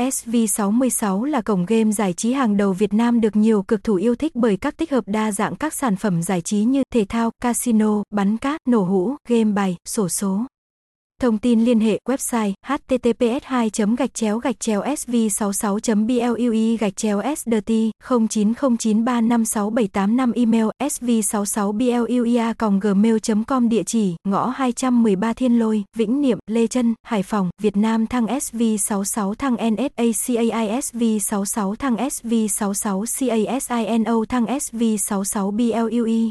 SV66 là cổng game giải trí hàng đầu Việt Nam được nhiều cực thủ yêu thích bởi các tích hợp đa dạng các sản phẩm giải trí như thể thao, casino, bắn cát, nổ hũ, game bài, sổ số. Thông tin liên hệ website https 2 e gạch chéo gạch chéo sv 66 blui gạch chéo sdt 0909356785 email sv 66 bluia gmail com địa chỉ ngõ 213 Thiên Lôi, Vĩnh Niệm, Lê Trân, Hải Phòng, Việt Nam thăng sv 66 thăng NSACAI sv 66 thăng sv 66 CASINO thăng sv 66 blui